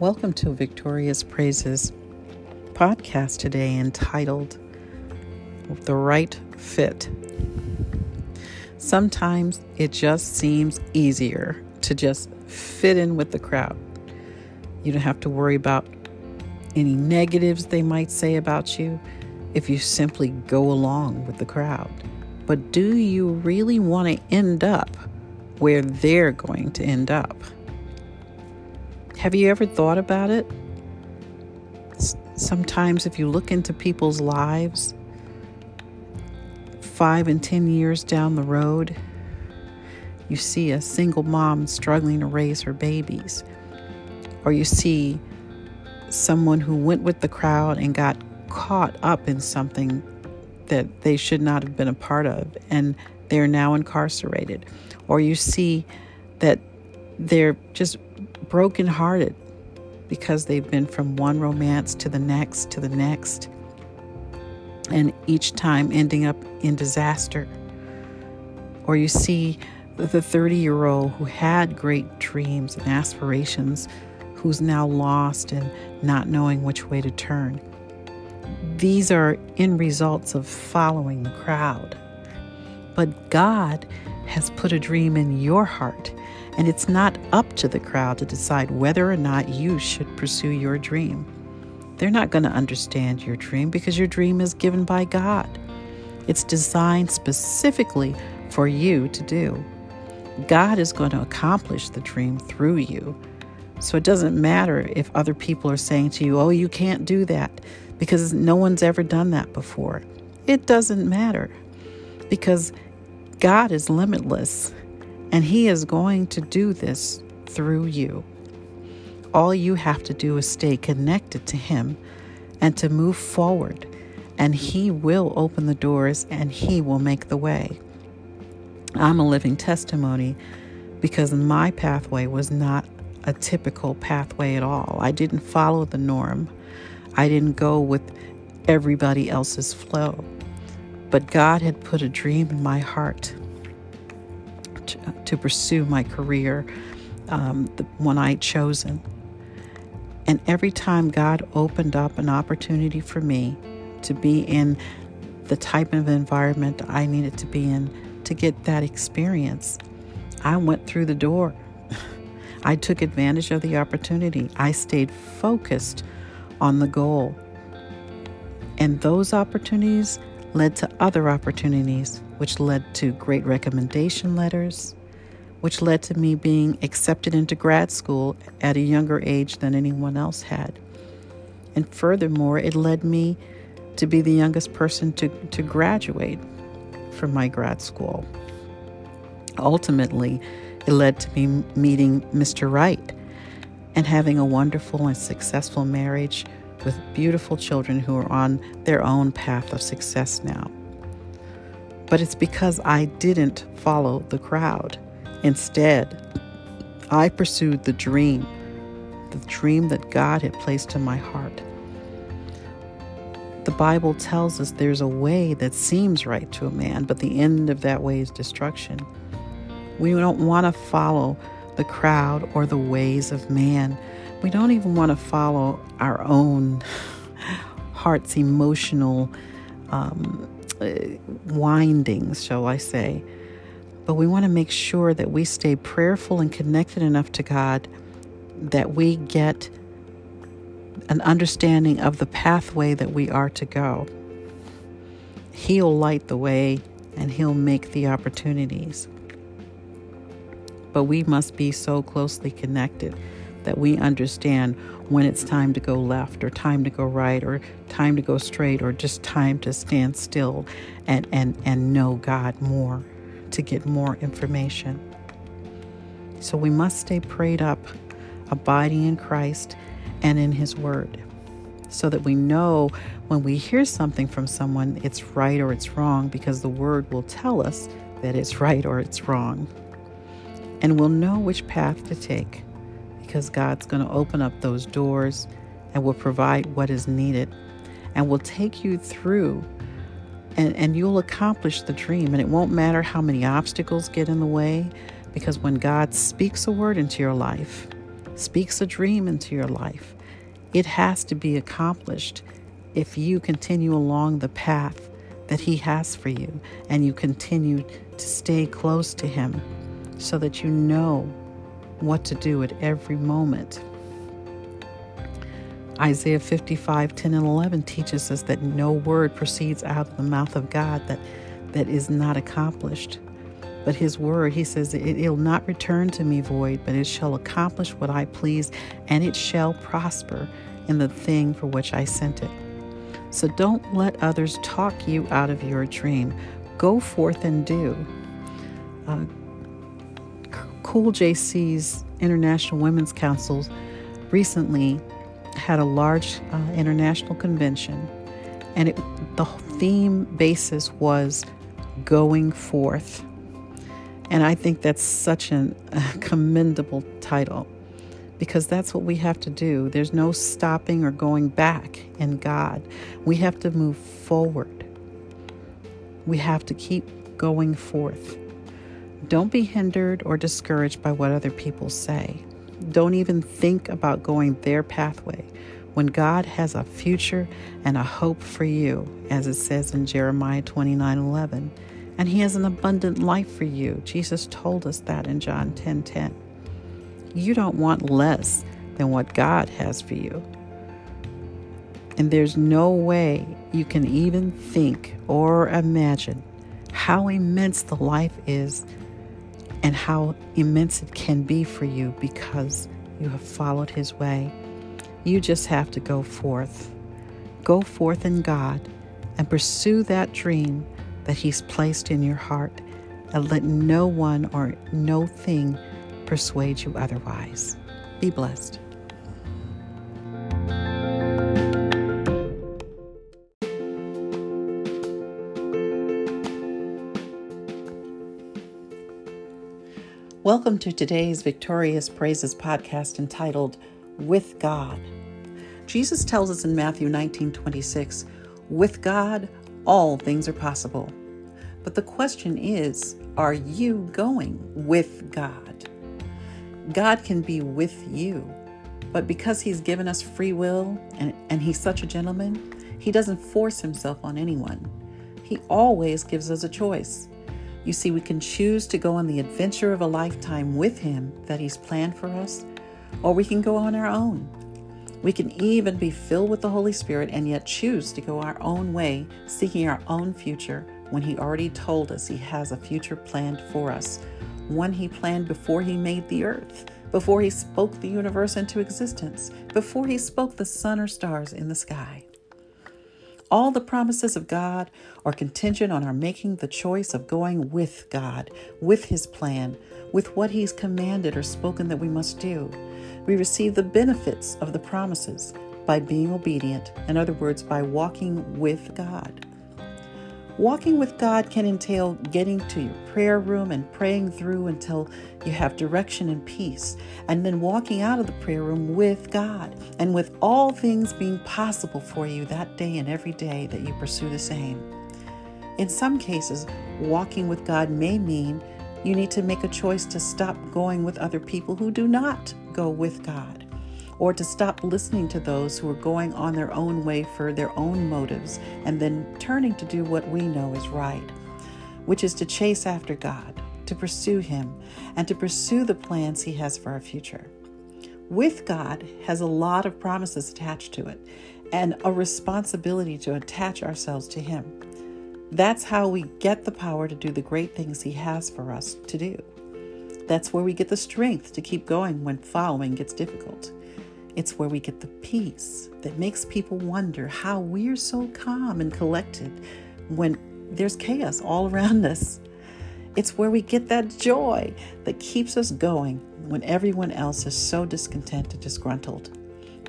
Welcome to Victorious Praises podcast today entitled The Right Fit. Sometimes it just seems easier to just fit in with the crowd. You don't have to worry about any negatives they might say about you if you simply go along with the crowd. But do you really want to end up where they're going to end up? Have you ever thought about it? Sometimes, if you look into people's lives, five and ten years down the road, you see a single mom struggling to raise her babies, or you see someone who went with the crowd and got caught up in something that they should not have been a part of, and they're now incarcerated, or you see that they're just brokenhearted because they've been from one romance to the next to the next, and each time ending up in disaster. Or you see the 30 year old who had great dreams and aspirations who's now lost and not knowing which way to turn. These are end results of following the crowd. But God has put a dream in your heart and it's not up to the crowd to decide whether or not you should pursue your dream. They're not going to understand your dream because your dream is given by God. It's designed specifically for you to do. God is going to accomplish the dream through you. So it doesn't matter if other people are saying to you, oh, you can't do that because no one's ever done that before. It doesn't matter because God is limitless and He is going to do this through you. All you have to do is stay connected to Him and to move forward, and He will open the doors and He will make the way. I'm a living testimony because my pathway was not a typical pathway at all. I didn't follow the norm, I didn't go with everybody else's flow. But God had put a dream in my heart to pursue my career, um, the one I had chosen. And every time God opened up an opportunity for me to be in the type of environment I needed to be in to get that experience, I went through the door. I took advantage of the opportunity. I stayed focused on the goal. And those opportunities led to other opportunities, which led to great recommendation letters, which led to me being accepted into grad school at a younger age than anyone else had. And furthermore, it led me to be the youngest person to, to graduate from my grad school. Ultimately, it led to me meeting Mr. Wright and having a wonderful and successful marriage with beautiful children who are on their own path of success now. But it's because I didn't follow the crowd. Instead, I pursued the dream, the dream that God had placed in my heart. The Bible tells us there's a way that seems right to a man, but the end of that way is destruction. We don't want to follow the crowd or the ways of man. We don't even want to follow our own heart's emotional um, uh, windings, shall I say. But we want to make sure that we stay prayerful and connected enough to God that we get an understanding of the pathway that we are to go. He'll light the way and He'll make the opportunities. But we must be so closely connected that we understand when it's time to go left or time to go right or time to go straight or just time to stand still and, and, and know God more to get more information. So we must stay prayed up, abiding in Christ and in His Word, so that we know when we hear something from someone, it's right or it's wrong, because the Word will tell us that it's right or it's wrong. And we'll know which path to take, because God's going to open up those doors and will provide what is needed and will take you through and, and you'll accomplish the dream. And it won't matter how many obstacles get in the way, because when God speaks a word into your life, speaks a dream into your life, it has to be accomplished if you continue along the path that He has for you and you continue to stay close to Him so that you know what to do at every moment. Isaiah 55, 10 and 11 teaches us that no word proceeds out of the mouth of God that, that is not accomplished. But his word, he says, it, will not return to me void, but it shall accomplish what I please, and it shall prosper in the thing for which I sent it. So don't let others talk you out of your dream. Go forth and do. Uh, COOLJC's International Women's Council recently had a large uh, international convention, and it, the theme basis was going forth. And I think that's such an, a commendable title because that's what we have to do. There's no stopping or going back in God. We have to move forward. We have to keep going forth. Don't be hindered or discouraged by what other people say. Don't even think about going their pathway when God has a future and a hope for you, as it says in Jeremiah 29 11. And He has an abundant life for you. Jesus told us that in John 10 10. You don't want less than what God has for you. And there's no way you can even think or imagine how immense the life is and how immense it can be for you because you have followed His way. You just have to go forth. Go forth in God and pursue that dream that He's placed in your heart and let no one or no thing persuade you otherwise. Be blessed. Welcome to today's Victorious Praises podcast entitled With God. Jesus tells us in Matthew 19 26, with God, all things are possible. But the question is, are you going with God? God can be with you, but because He's given us free will and, and He's such a gentleman, He doesn't force Himself on anyone. He always gives us a choice. You see, we can choose to go on the adventure of a lifetime with Him that He's planned for us, or we can go on our own. We can even be filled with the Holy Spirit and yet choose to go our own way, seeking our own future when He already told us He has a future planned for us, one He planned before He made the earth, before He spoke the universe into existence, before He spoke the sun or stars in the sky. All the promises of God are contingent on our making the choice of going with God, with His plan, with what He's commanded or spoken that we must do. We receive the benefits of the promises by being obedient, in other words, by walking with God. Walking with God can entail getting to your prayer room and praying through until you have direction and peace, and then walking out of the prayer room with God, and with all things being possible for you that day and every day that you pursue the same. In some cases, walking with God may mean you need to make a choice to stop going with other people who do not go with God or to stop listening to those who are going on their own way for their own motives and then turning to do what we know is right, which is to chase after God, to pursue Him, and to pursue the plans He has for our future. With God has a lot of promises attached to it and a responsibility to attach ourselves to Him. That's how we get the power to do the great things He has for us to do. That's where we get the strength to keep going when following gets difficult. It's where we get the peace that makes people wonder how we're so calm and collected when there's chaos all around us. It's where we get that joy that keeps us going when everyone else is so discontent and disgruntled.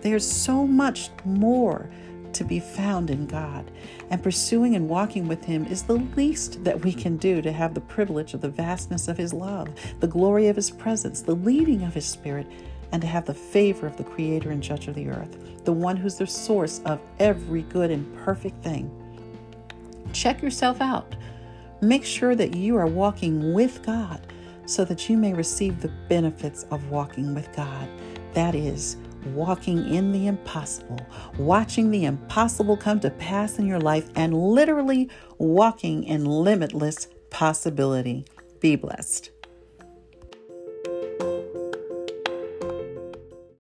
There's so much more to be found in God, and pursuing and walking with Him is the least that we can do to have the privilege of the vastness of His love, the glory of His presence, the leading of His Spirit, and to have the favor of the Creator and Judge of the earth, the one who's the source of every good and perfect thing. Check yourself out. Make sure that you are walking with God so that you may receive the benefits of walking with God. that is walking in the impossible, watching the impossible come to pass in your life, and literally walking in limitless possibility. Be blessed.